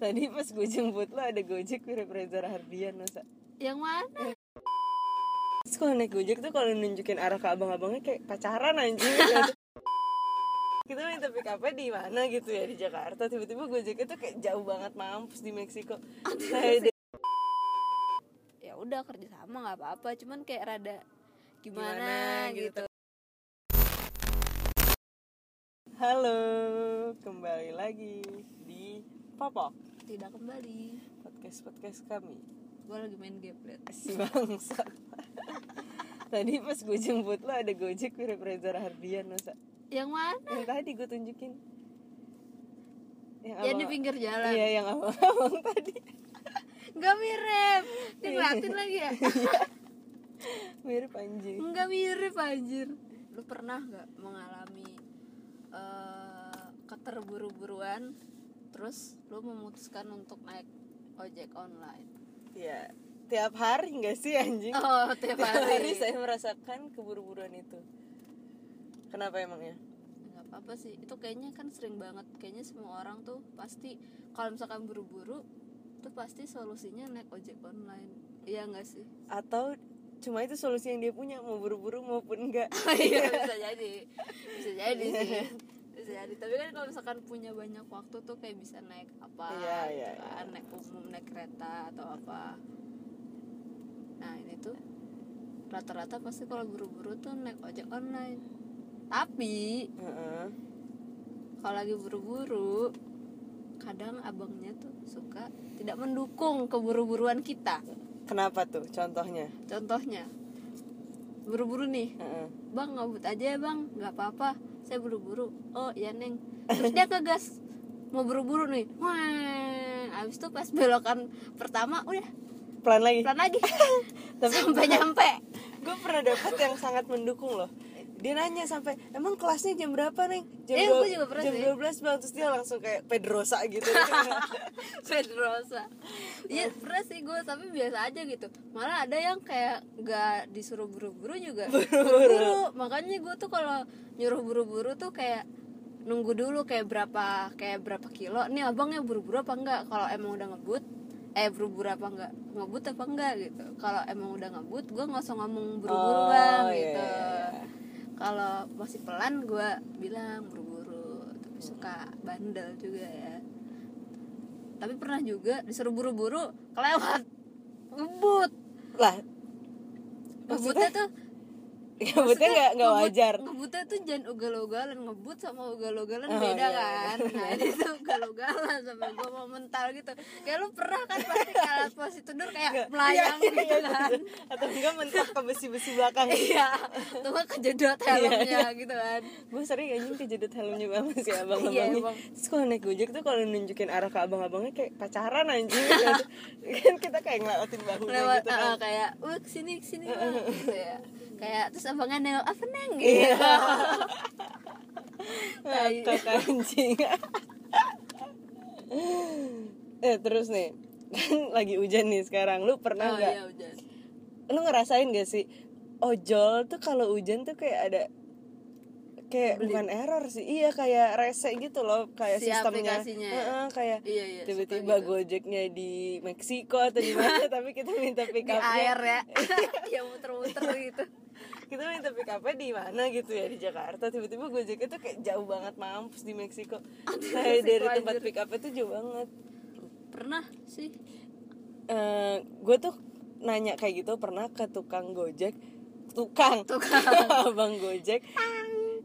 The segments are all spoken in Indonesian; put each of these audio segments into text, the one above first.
Tadi pas gue jemput lo ada Gojek mirip Reza Rahardian masa Yang mana? Terus kalau naik Gojek tuh kalau nunjukin arah ke abang-abangnya kayak pacaran anjing Kita minta pick up di mana gitu ya di Jakarta Tiba-tiba Gojek itu kayak jauh banget mampus di Meksiko de- Ya udah kerja sama nggak apa-apa, cuman kayak rada gimana, Gimana gitu. gitu. Halo, kembali lagi di Popok Tidak kembali. Podcast-podcast kami Gue lagi main game liat. Si bangsa Tadi pas gue jemput lo ada Gojek mirip Reza Rahardian masa Yang mana? Yang tadi gue tunjukin Yang Yang di pinggir jalan. Iya yang abang-abang tadi Nggak mirip. Dikelatin lagi ya? Mirip anjing Nggak mirip anjir. Lu pernah nggak mengalami eh keterburu-buruan terus lu memutuskan untuk naik ojek online? Ya tiap hari nggak sih anjing? Oh, tiap Tiap hari. hari. saya merasakan keburu-buruan itu. Kenapa emangnya? nggak apa-apa sih. Itu kayaknya kan sering banget. Kayaknya semua orang tuh pasti kalau misalkan buru-buru tuh pasti solusinya naik ojek online. Iya nggak sih? Atau cuma itu solusi yang dia punya Mau buru-buru maupun enggak iya bisa jadi. Bisa jadi sih bisa jadi tapi kan kalau misalkan punya banyak waktu tuh kayak bisa naik apa Iya, gitu iya, kan naik umum naik kereta atau apa. Nah ini tuh rata-rata pasti kalau buru-buru tuh naik ojek online. Tapi Heeh. kalau lagi buru-buru kadang abangnya tuh suka tidak mendukung keburu-buruan kita. Kenapa tuh contohnya? contohnya buru-buru nih. Heeh. bang ngebut aja ya bang. Nggak apa-apa saya buru-buru. Oh iya neng. Terus dia ngegas. Mau buru-buru nih. Wah. Abis itu pas belokan pertama udah. Pelan lagi. Pelan lagi. Tapi sampai nyampe. gue pernah dapet yang sangat mendukung loh dia nanya sampai emang kelasnya jam berapa neng? Jam Eh, dua- gue juga pernah jam sih. 12 bang. Terus dia langsung kayak Pedrosa gitu. Pedrosa. Iya pernah sih gue tapi biasa aja gitu. Malah ada yang kayak gak disuruh buru-buru juga. Buru-buru. Makanya gue tuh kalau nyuruh buru-buru tuh kayak Nunggu dulu kayak berapa kayak berapa kilo. Nih abangnya buru-buru apa enggak? Kalau emang udah ngebut Eh buru-buru apa enggak? Ngebut apa enggak gitu. Kalau emang udah ngebut gue gak usah ngomong buru-buru Oh, bang iya, gitu. iya, iya. Kalau masih pelan gue bilang buru-buru Tapi suka bandel juga ya. Tapi pernah juga disuruh buru-buru kelewat. Ngebut. Lah ngebutnya tuh ngebutnya nggak nggak wajar. ngebutnya tuh jangan ugal-ugalan ngebut sama ugal-ugalan Oh, beda iya, kan? nah ini tuh ugal-ugalan sampai gue mau mental gitu. Kayak lu pernah kan pasti kalau posisi tidur kayak melayang Iya, gitu iya, kan? Atau enggak mentok ke besi-besi belakang. Iya tuh kejedot helmnya gitu kan? Gue sering anjing kejedot helmnya banget sih abang Iya, emang. terus kalau naik gojek tuh kalau nunjukin arah ke abang-abangnya kayak pacaran anjing. Kan kita kayak ngelewatin bahunya lewat gitu kan. ah, kayak wah ke sini ke sini Bang," gitu ya kayak terus abangnya nengok apa neng? Iya. gitu. Tai. Ngakak anjing. Eh terus nih kan lagi hujan nih sekarang. Lu pernah oh nggak? iya udah lu ngerasain gak sih ojol tuh kalau hujan tuh kayak ada kayak bukan error sih iya kayak rese gitu loh kayak Si sistemnya. ya? Heeh, kayak Iya, iya, tiba-tiba gitu. gojeknya di Meksiko atau di mana tapi kita minta pick di up air ya. Ya muter-muter gitu kita minta pick up di mana gitu ya di Jakarta. Tiba-tiba gojeknya tuh kayak jauh banget mampus di Meksiko. Kayak dari Meksiko, tempat pick up itu jauh banget. Pernah sih. Eh gue tuh nanya kayak gitu pernah ke tukang gojek? Tukang. Tukang. abang gojek.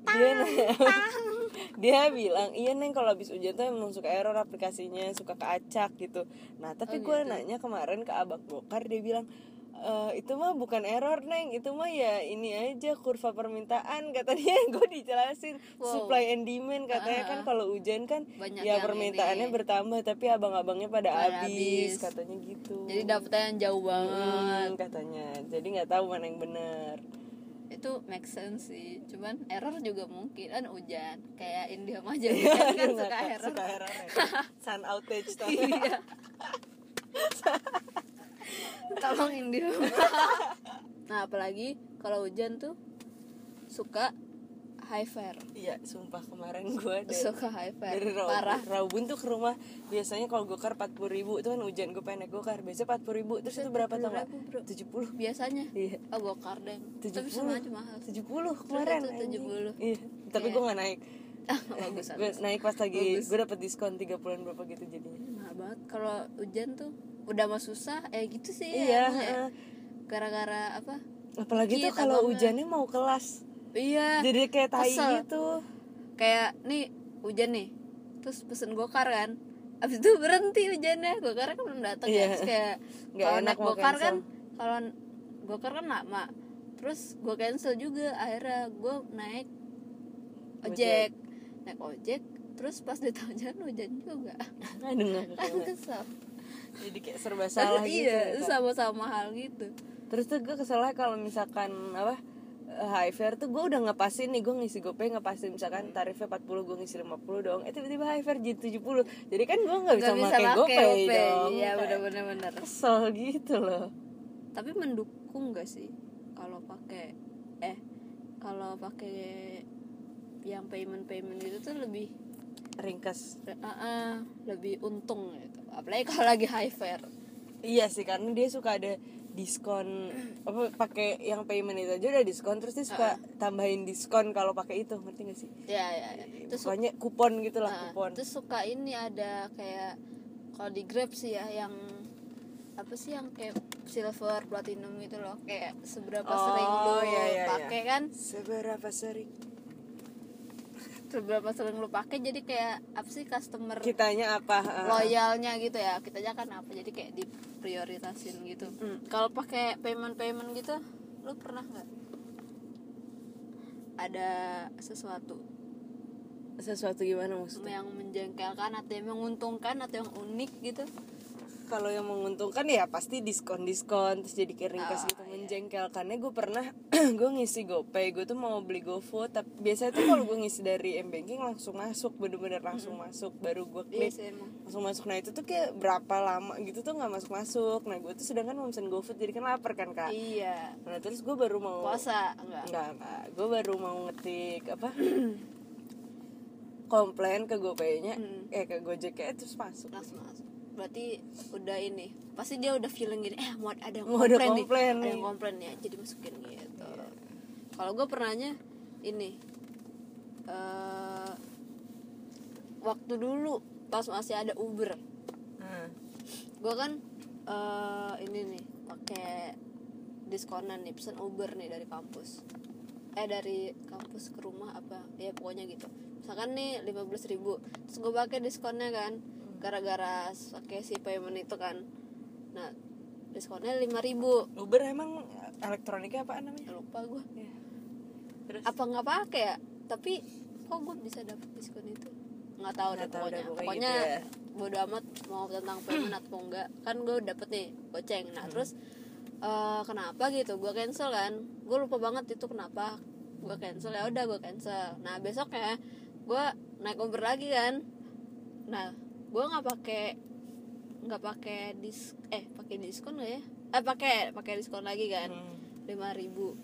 Dia nanya dia bilang iya neng kalau habis hujan tuh emang suka error aplikasinya suka keacak gitu. Nah tapi Oh, gue gitu. nanya kemarin ke abang gokar dia bilang "Eh, itu mah bukan error neng. Itu mah ya ini aja kurva permintaan. Kata dia gue dijelasin. Wow. supply and demand. Katanya Ah. kan kalau hujan kan Banyak ya permintaannya ini. bertambah tapi abang-abangnya pada, habis katanya gitu. Jadi dapetnya yang jauh banget. Hmm, katanya. Jadi nggak tahu mana yang benar. Itu make sense sih. Cuman error juga mungkin. Kan hujan. Kayak Indiam aja kan, kan Nggak suka error suka error. ya. sun outage tau iya tolong Indiam nah apalagi kalau hujan tuh suka high fare. Iya sumpah kemarin gue dari, suka high fare. Dari Raubun, parah. Raubun tuh ke rumah biasanya kalau gokar empat puluh ribu itu kan hujan gue pengen naik gokar biasanya empat puluh ribu terus itu berapa tau gak 40.000, bro. tujuh puluh. Biasanya. Iya. Oh gokar deh. Tujuh tapi puluh tujuh puluh kemarin anjing. 70. iya tapi Iya. gue nggak naik. Bagus gue bagus. naik pas lagi Bagus. gue dapet diskon tiga bulan berapa gitu jadinya. Mahal banget. Kalau hujan tuh udah mah susah. Eh gitu sih ya, iya ya. gara-gara apa? Apalagi tuh Dikit kalau hujannya mau kelas. Iya jadi kayak tai Kesel. gitu. Kayak nih hujan nih. Terus pesen gokar kan. Abis itu berhenti hujannya. Gokar kan belum datang Iya. ya terus kayak kalau enak naik gokar kan kalau gokar kan lama. Terus gue cancel juga. Akhirnya gue naik ojek. Naik ojek. Terus pas di jalan hujan juga. Aduh nggak kan kesel jadi kayak serba salah gitu iya ya, Kak. sama-sama hal gitu. Terus tuh gue keselnya kalau misalkan apa eh, high fare tuh gue udah ngepasin nih gue ngisi gopay ngepasin misalkan tarifnya 40 gue ngisi 50 dong eh tiba-tiba high fare jadi 70 jadi kan gue nggak bisa Nggak pakai gopay dong. Iya bener-bener bener kesel gitu loh. Tapi mendukung gak sih kalau pakai eh kalau pakai yang payment payment itu tuh lebih ringkas. Eh, eh, lebih untung gitu. Apalagi kalau lagi high fare. Iya sih karena dia suka ada diskon apa pakai yang payment itu aja udah diskon terus dia suka tambahin diskon kalau pakai itu ngerti gak sih? Ya ya, ya. terus pokoknya kupon gitu lah nah, kupon. Terus suka ini ada kayak kalau di Grab sih ya yang apa sih yang kayak silver platinum gitu loh. Kayak seberapa Oh, sering iya, iya, iya. pakai kan? Seberapa sering seberapa sering lu pakai jadi kayak apa sih customer kitanya apa? Loyalnya gitu ya kita aja kan apa jadi kayak diprioritasin gitu. Hmm. kalau pakai payment payment gitu lu pernah nggak? Ada sesuatu. Sesuatu gimana maksudnya? Yang menjengkelkan atau yang menguntungkan atau yang unik gitu kalau yang menguntungkan ya pasti diskon diskon terus jadi kayak ringkas Oh, gitu menjengkelkannya. Gue pernah gue ngisi gopay gue tuh mau beli gofood tapi biasanya tuh kalau gue ngisi dari m banking langsung masuk bener-bener langsung masuk baru gue iya klik. emang. Langsung masuk. Nah itu tuh kayak berapa lama gitu tuh nggak masuk masuk nah gue tuh sedangkan mau pesen gofood jadi kan lapar kan kak? Iya. Nah terus gue baru mau puasa enggak Enggak, enggak. Gue baru mau ngetik apa? komplain ke GoPay-nya, Hmm. eh ke Gojek-nya terus masuk. langsung masuk berarti udah ini pasti dia udah feeling gini eh mau ada yang Mau ada komplain, komplain nih ada yang komplain ya jadi masukin gitu. Kalau gue pernahnya ini eh waktu dulu pas masih ada Uber. Nah, gue kan eh ini nih pakai diskonan nih pesen Uber nih dari kampus. Eh dari kampus ke rumah apa ya pokoknya gitu. Misalkan nih 15.000 ribu terus gue pakai diskonnya kan gara-gara pakai si payment itu kan. Nah diskonnya 5.000 ribu. Uber emang elektroniknya apa namanya? lupa gue Ya. Terus? Apa nggak pakai ya? Tapi kok gue bisa dapet diskon itu? Nggak tahu deh tahu pokoknya. deh, pokoknya gitu ya. bodo amat mau tentang payment atau enggak kan gue dapet nih goceng. Hmm. nah terus eh, kenapa gitu? Gue cancel kan? Gue lupa banget itu kenapa. Gue cancel ya udah gue cancel. Nah besoknya gue naik Uber lagi kan? Nah gue nggak pakai nggak pakai dis eh pakai diskon nggak ya? Eh pakai pakai diskon lagi kan Hmm. lima ribu.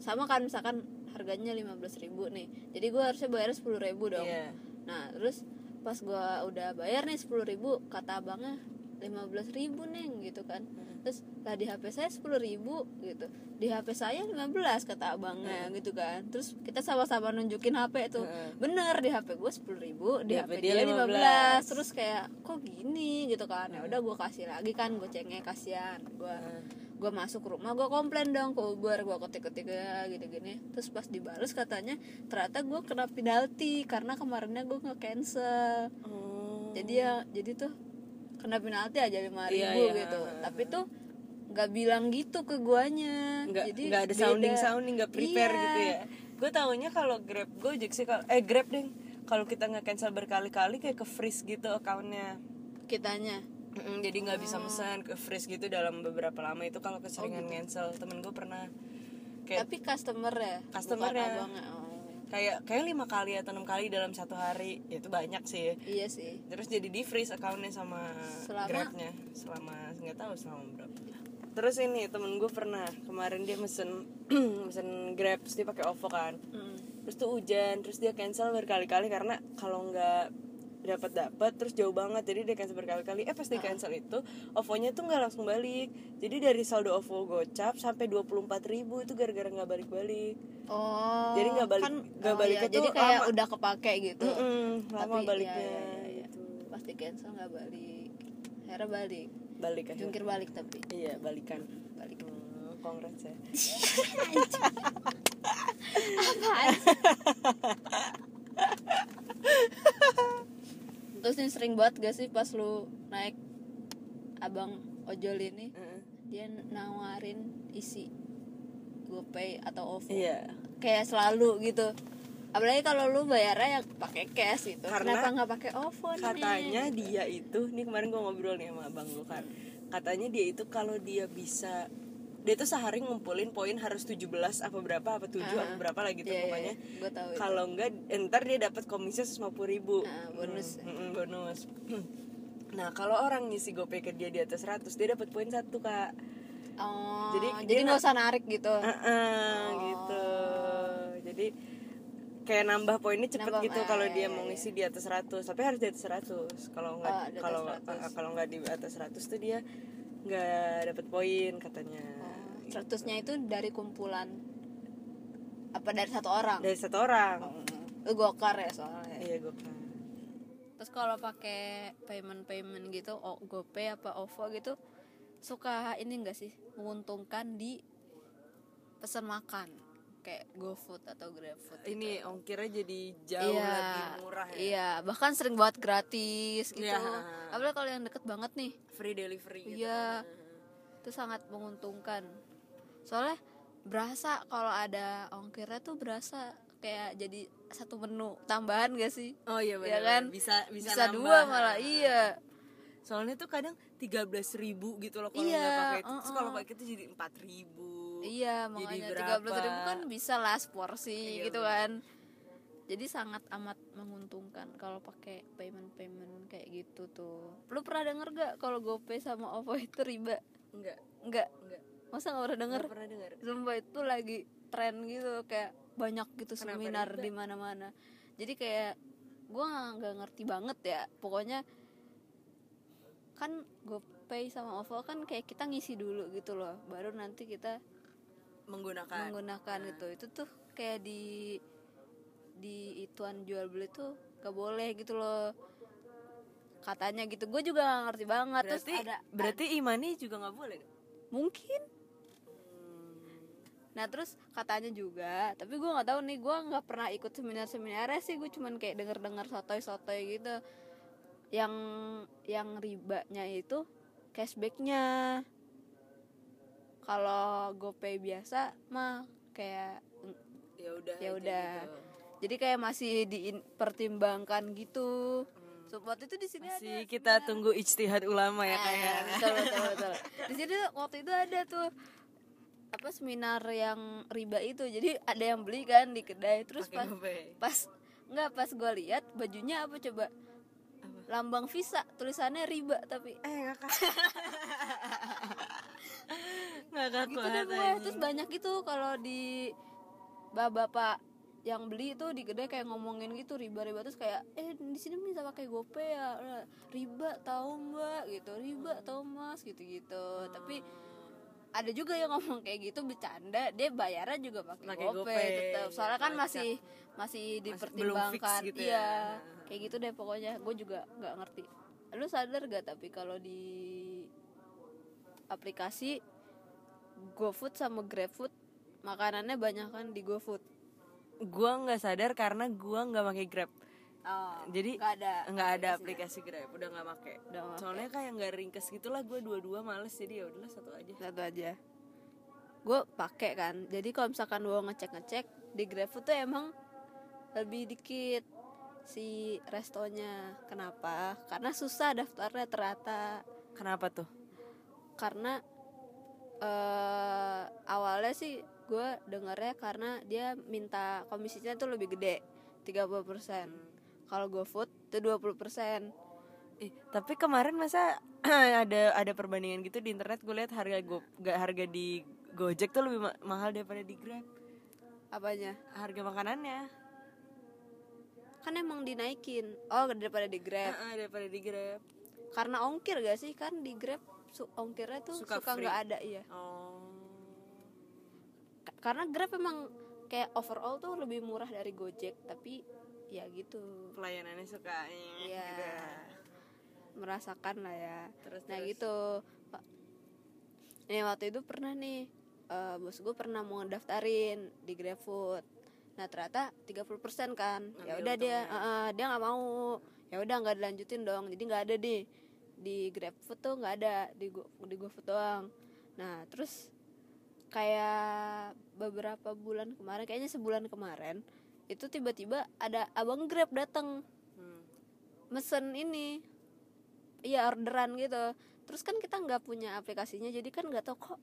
Sama kan misalkan harganya lima belas ribu nih jadi gue harusnya bayar sepuluh ribu dong. Iya. nah terus pas gue udah bayar nih sepuluh ribu kata abangnya lima belas ribu neng gitu kan terus lah di hp saya sepuluh ribu gitu. Di hp saya 15 kata abangnya gitu kan. Terus kita sama-sama nunjukin hp tuh. Heeh. bener di hp gue sepuluh ribu di Di hp HP dia dia 15 15. terus kayak kok gini? Gitu kan. Ya udah gue kasih lagi kan gue cengeng kasihan. Gue Heeh. gue masuk rumah gue komplain dong ke Uber gue ketik ketik ya gitu gini terus pas dibales katanya ternyata gue kena penalti karena kemarinnya gue nge cancel Oh. jadi ya jadi tuh kena penalti aja lima ribu Iya, iya. gitu tapi tuh nggak bilang gitu ke guanya nggak jadi nggak ada beda. sounding sounding nggak prepare Iya. gitu ya gue taunya kalau grab gojek sih kalau eh grab deh kalau kita nggak cancel berkali-kali kayak ke freeze gitu accountnya kitanya Mm, jadi nggak bisa pesan ke freeze gitu dalam beberapa lama itu kalau Oh, keseringan gitu. cancel temen gue pernah kayak tapi customer ya Customer ya. Oh, kayak kayak lima kali atau enam kali dalam satu hari ya itu banyak sih. Iya sih. Terus jadi di freeze accountnya sama Selama? grabnya. Selama nggak tahu selama berapa. Terus ini temen gue pernah kemarin dia mesen mesen grab terus dia pakai ovo kan. Mm. terus tuh hujan terus dia cancel berkali-kali karena kalau nggak dapat dapat terus jauh banget. Jadi dia cancel berkali-kali. Eh pas di cancel itu OVO-nya tuh nggak langsung balik. Jadi dari saldo OVO gocap sampai 24.000 ribu itu gara-gara nggak balik-balik. Oh Jadi nggak balik- kan, nggak oh, baliknya iya, jadi kayak lama. udah kepake gitu. Mm-mm, lama Tapi, baliknya iya, iya, iya. gitu. pasti cancel nggak balik. Akhirnya balik. Balik aja jungkir balik tapi. Iya balikan. Balik. Hmm, congrats ya. Apaan nih sering banget gak sih pas lu naik abang ojol ini? Heeh. dia nawarin isi GoPay atau OVO. Iya. Kayak selalu gitu. Apalagi kalau lu bayarnya yang pakai cash gitu. Karena kenapa nggak pakai OVO nih? katanya dia itu nih kemarin gue ngobrol nih sama abang gue kan. Katanya dia itu kalau dia bisa dia tuh sehari ngumpulin poin harus 17 apa berapa apa 7 apa berapa lah gitu Iya, iya, pokoknya. tahu itu. kalau enggak ntar dia dapat komisi 150 ribu. Ah, bonus. Mm, mm, bonus. Nah kalau orang ngisi gopay ke dia di atas 100 dia dapat poin satu kak. Oh, Jadi jadi nggak usah narik gitu? Heeh, Oh. gitu jadi kayak nambah poinnya cepet Nambah, gitu ah, kalau iya, dia iya, mau iya. ngisi di atas 100 tapi harus di atas 100 kalau nggak Oh, kalau 100. ah, kalau nggak di atas 100 tuh dia nggak dapat poin katanya. Oh, 100-nya itu dari kumpulan apa dari satu orang? Dari satu orang. Itu gokar ya soalnya. Iya gue kan terus kalau pakai payment payment gitu oh, GoPay apa OVO gitu suka ini enggak sih? Menguntungkan di pesan makan kayak GoFood atau GrabFood ini ongkirnya jadi jauh iya, lebih murah ya. iya. Bahkan sering banget gratis gitu. Iya. apalagi kalau yang deket banget nih. Free delivery gitu Iya. itu sangat menguntungkan soalnya berasa kalau ada ongkirnya tuh berasa kayak jadi satu menu tambahan gak sih? Oh iya Iya benar kan? bisa bisa, bisa, nambah. dua malah iya. Soalnya tuh kadang 13.000 ribu gitu loh kalau Iya, nggak pakai. Itu terus uh-uh. kalau pakai itu jadi 4.000 ribu. Iya Jadi makanya tiga belas ribu kan bisa lah porsi Iya, gitu bener. kan. Jadi sangat amat menguntungkan kalau pakai payment payment kayak gitu tuh. Lu pernah denger gak kalau GoPay sama OVO itu riba? Enggak. Enggak? Enggak masa nggak pernah denger Nggak pernah dengar Sumpah itu lagi tren gitu kayak banyak gitu Kenapa seminar riba? di mana-mana. Jadi kayak gua nggak- ngerti banget ya. Pokoknya kan GoPay sama OVO kan kayak kita ngisi dulu gitu loh. Baru nanti kita menggunakan menggunakan itu. Itu tuh kayak di di ituan jual beli tuh gak boleh gitu loh. Katanya gitu. Gue juga gak ngerti banget. berarti Terus ada berarti imani juga nggak boleh mungkin Nah terus katanya juga, tapi gue nggak tahu nih, gue nggak pernah ikut seminar-seminarnya sih, gue cuman kayak denger-dengar sotoy-sotoy gitu. Yang yang ribanya itu cashbacknya. Kalau GoPay biasa mah kayak ya udah ya udah. gitu. Jadi kayak masih dipertimbangkan gitu. So, waktu itu di sini ada masih kita tunggu ijtihad ulama ya Ah, kayak betul, betul, betul. Di sini waktu itu ada tuh apa seminar yang riba itu. Jadi ada yang beli kan di kedai. Terus pas GoPay. pas nggak pas gue lihat bajunya apa coba? Lambang visa. Tulisannya riba tapi eh ngakak ngakak gitu deh gue terus banyak gitu kalau di bapak-bapak yang beli itu di kedai kayak ngomongin gitu riba-riba. Terus kayak eh di sini bisa pakai GoPay ya? Riba tahu mbak. Gitu riba tahu mas. Gitu gitu tapi ada juga yang ngomong kayak gitu bercanda dia bayarnya juga pakai GoPay, GoPay, tetap soalnya kan masih masih dipertimbangkan. gitu ya. iya kayak gitu deh pokoknya. Gue juga nggak ngerti. Lu sadar gak tapi kalau di aplikasi GoFood sama GrabFood makanannya banyak kan di GoFood? Gua nggak sadar karena gua nggak pakai grab oh, jadi nggak ada nggak ada aplikasi grab udah nggak pakai Udah nggak soalnya kayak nggak ringkes gitulah gua dua-dua males jadi ya udahlah satu aja. Satu aja. Gue pakai kan jadi kalau misalkan gue ngecek ngecek di GrabFood tuh emang lebih dikit si restonya. Kenapa? Karena susah daftarnya ternyata. Kenapa tuh? Karena eh awalnya sih gue dengarnya karena dia minta komisinya tuh lebih gede 30% kalau GoFood itu 20% Eh, tapi kemarin masa ada ada perbandingan gitu di internet gue lihat harga go gak harga di Gojek tuh lebih ma- mahal daripada di Grab. apanya? Harga makanannya. Kan emang dinaikin. Oh daripada di grab. Heeh, daripada di grab. Karena ongkir gak sih? Kan di grab su- ongkirnya tuh Suka suka nggak ada iya. Oh. Ka- karena grab emang kayak overall tuh lebih murah dari gojek tapi ya gitu. Pelayanannya suka Iya. gitu. merasakan lah ya. Terus nah terus. gitu. Pak. nih waktu itu pernah nih eh, bos gue pernah mau ngedaftarin di GrabFood. Nah ternyata 30% kan. Ya udah dia eh, eh, dia nggak mau. Ya udah nggak dilanjutin dong. Jadi nggak ada di di GrabFood tuh nggak ada. Di Go, di GoFood doang. Nah terus kayak beberapa bulan kemarin kayaknya sebulan kemarin itu tiba-tiba ada abang Grab datang Hmm. mesen ini iya orderan gitu terus kan kita nggak punya aplikasinya jadi kan nggak tahu kok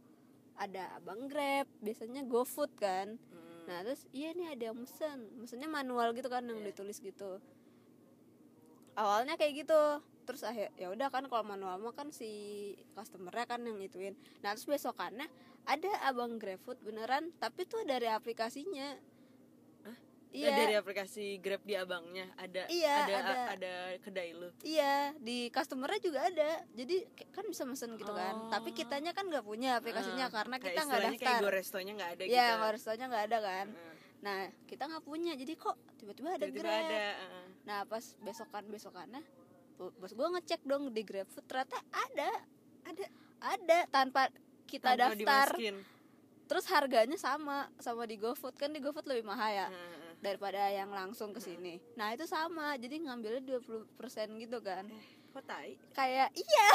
ada abang grab biasanya gofood kan Hmm. nah terus iya nih ada yang mesen mesennya manual gitu kan yang Iya. ditulis gitu awalnya kayak gitu terus akhir ya udah kan kalau manual mah kan si customernya kan yang ituin nah terus besokannya ada abang GrabFood beneran tapi tuh dari aplikasinya? Iya dari aplikasi Grab di abangnya ada Iya, ada ada. ada kedai lu Iya, di customernya juga ada. Jadi kan bisa mesen gitu kan. Oh. Tapi kitanya kan nggak punya aplikasinya Heeh. karena kita nggak istilahnya kayak daftar. Gorestonya nggak ada Iya, gitu nggak restonya nggak ada kan. Heeh. Nah, kita nggak punya. Jadi kok tiba-tiba ada tiba-tiba Grab. ada heeh. Nah, pas besokan besokannya, bo- bos gue ngecek dong di GrabFood ternyata ada, ada, ada tanpa kita Tanpa daftar. dimasukin. Terus harganya sama sama di GoFood kan di GoFood lebih mahal ya Heeh. Daripada yang langsung ke sini. Nah, itu sama. Jadi ngambilnya 20% gitu kan. kok tai? Kayak iya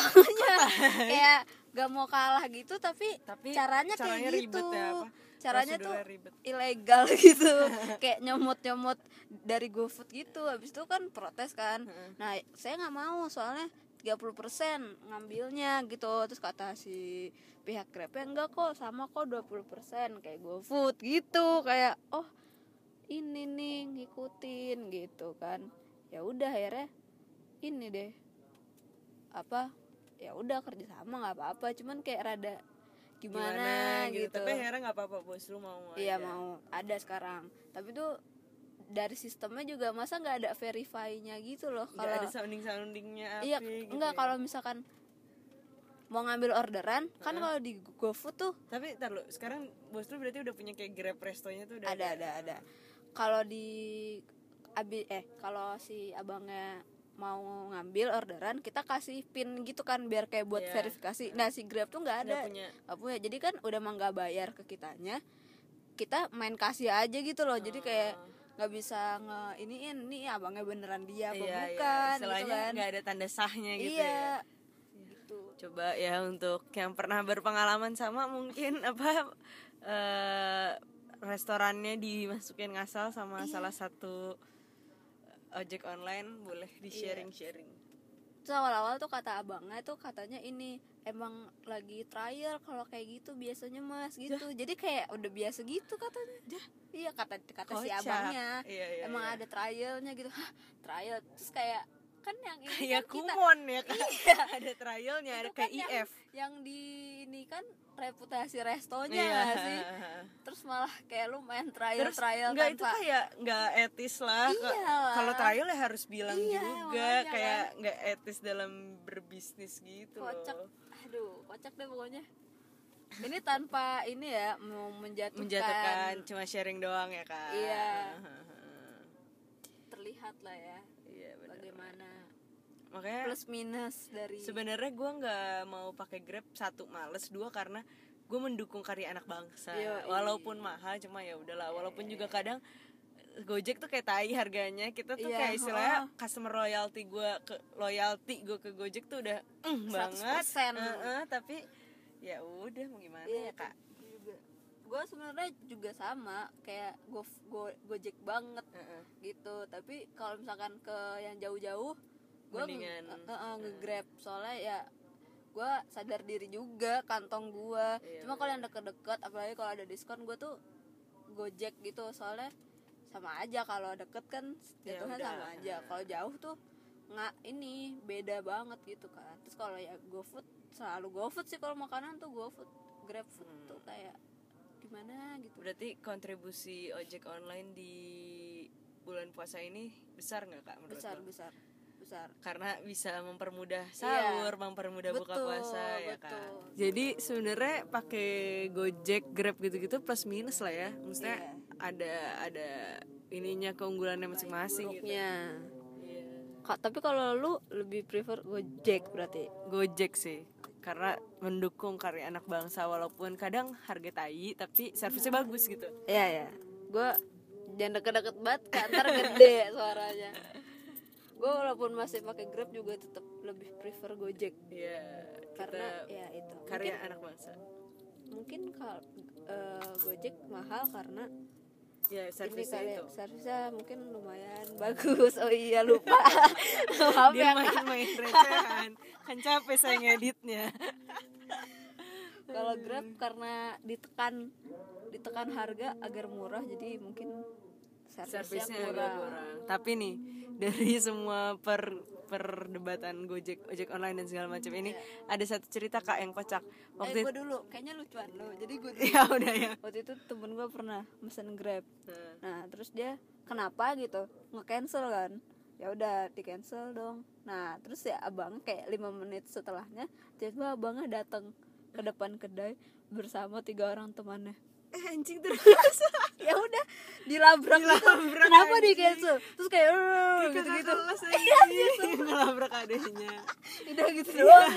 kayak gak mau kalah gitu tapi, tapi caranya, caranya kayak ribet gitu. ya apa? Caranya tuh ribet. ilegal gitu. Kayak nyomot nyomot dari GoFood gitu. Habis itu kan protes kan. Nah saya nggak mau soalnya 30% ngambilnya gitu. Terus kata si pihak Grabnya enggak kok sama kok 20% kayak GoFood gitu. Kayak oh ini nih ngikutin gitu kan. Ya udah akhirnya ini deh. Apa? Ya udah kerja sama nggak apa-apa. Cuman kayak rada gimana, gitu, tapi akhirnya nggak apa-apa bos. Lu mau iya aja. mau. Ada sekarang. Tapi tuh dari sistemnya juga masa nggak ada verify-nya gitu loh. Nggak ada kalau sounding soundingnya iya gitu enggak ya. kalau misalkan mau ngambil orderan kan Heeh. kalau di GoFood tuh tapi ntar lu sekarang bos lu berarti udah punya kayak grab restonya tuh udah ada. ada ada kalau di abi eh kalau si abangnya mau ngambil orderan kita kasih pin gitu kan biar kayak buat Iya. verifikasi. Nah si Grab tuh nggak Nggak ada. punya. Nggak punya. Jadi kan udah mah nggak bayar ke kitanya. Kita main kasih aja gitu loh. Jadi kayak Oh. nggak bisa nge iniin nih abangnya beneran dia apa iya, iya. bukan gitu Istilahnya kan. nggak ada tanda sahnya gitu iya. ya. Gitu. Coba ya untuk yang pernah berpengalaman sama mungkin apa eh restorannya dimasukin ngasal sama Iya. salah satu ojek online boleh di Iya. sharing sharing terus awal-awal tuh kata abangnya tuh katanya ini emang lagi trial kalau kayak gitu biasanya mas gitu jadi kayak udah biasa gitu katanya iya kata kata si Kocak. abangnya iya, iya, emang iya. ada trialnya gitu hah trial terus kayak kan yang ini kayak kan kita kumon ya kan Iya. ada trialnya ada kayak kan yang- IF yang di ini kan reputasi restonya Iya. nggak sih? Terus malah kayak lu main trial Terus trial nggak itu tanpa kayak nggak etis lah. Iyalah. kalau trial ya harus bilang Iya, juga makanya kayak nggak etis dalam berbisnis gitu kocak. Aduh kocak deh pokoknya. Ini tanpa ini ya mau menjatuhkan, menjatuhkan cuma sharing doang ya kan Iya. terlihat lah ya makanya plus minus dari sebenarnya gue nggak mau pakai grab satu males dua karena gue mendukung karya anak bangsa Yoi. walaupun mahal cuma ya udahlah walaupun juga kadang Gojek tuh kayak tai harganya kita tuh Iya, kayak istilahnya oh. customer royalty gue ke loyalty gue ke Gojek tuh udah mm, banget 100%. Heeh, tapi ya udah mau gimana Iya, ya kak gue sebenarnya juga sama kayak go, go gojek banget Heeh. gitu tapi kalau misalkan ke yang jauh-jauh gue Mendingan. nge-grab soalnya ya gue sadar diri juga kantong gue Iya, cuma kalau yang deket-deket apalagi kalau ada diskon gue tuh gojek gitu soalnya sama aja kalau deket kan Ya jatuhnya udah. sama aja kalau jauh tuh nggak ini beda banget gitu kan terus kalau ya GoFood selalu GoFood sih kalau makanan tuh GoFood GrabFood Hmm. tuh kayak gimana gitu berarti kontribusi ojek online di bulan puasa ini besar nggak kak menurut besar lo? besar besar karena bisa mempermudah sahur, mempermudah buka Betul, puasa ya betul. kan. Jadi sebenarnya pakai Gojek, Grab gitu-gitu plus minus lah ya. Maksudnya Iya. ada ada ininya keunggulannya masing-masing gitu. buruknya Iya. Kak, tapi kalau lu lebih prefer Gojek berarti Gojek sih karena mendukung karya anak bangsa walaupun kadang harga tai tapi servisnya bagus gitu. Iya ya gue jangan deket-deket banget kan ntar gede suaranya gue walaupun masih pakai Grab juga tetap lebih prefer Gojek Iya, karena ya itu karya mungkin anak bangsa. mungkin kalau eh, Gojek mahal karena Ya, ini servisnya kali itu. servisnya mungkin lumayan bagus oh iya lupa maaf Dia ya main-main recehan. Kan capek saya ngeditnya. kalau Grab karena ditekan ditekan harga agar murah jadi mungkin servisnya, kurang. kurang. Tapi nih dari semua per perdebatan Gojek ojek online dan segala macam ini ada satu cerita kak yang kocak. Eh waktu gue itu dulu. Kayaknya lucuan lo jadi gue ya udah ya. waktu itu temen gue pernah mesen grab. Nah, nah terus dia kenapa? gitu. Nge-cancel kan. Ya udah di cancel dong. Nah terus ya abang kayak lima menit setelahnya tiba-tiba abangnya datang ke depan kedai bersama tiga orang temannya. Eh anjing terus ya udah dilabrak, gitu. Dilabrak, kenapa di cancel terus kayak "Eh," gitu gitu. Ngelabrak adanya udah gitu doang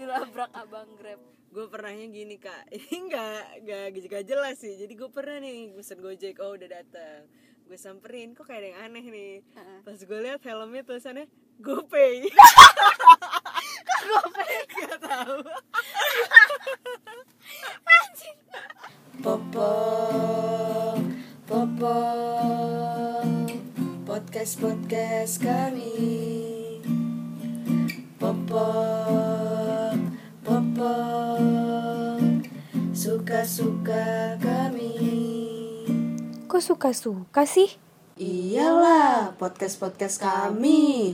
dilabrak abang grab. Gue pernahnya gini kak. Ini nggak nggak gak jelas sih. Jadi gue pernah nih pesen gojek. Oh udah datang gue samperin. Kok kayak ada yang aneh nih? Pas gue lihat helmnya tulisannya GoPay gak tahu podcast podcast kami. Popok, popok, suka suka kami. Kok suka-suka sih? Iyalah, podcast podcast kami.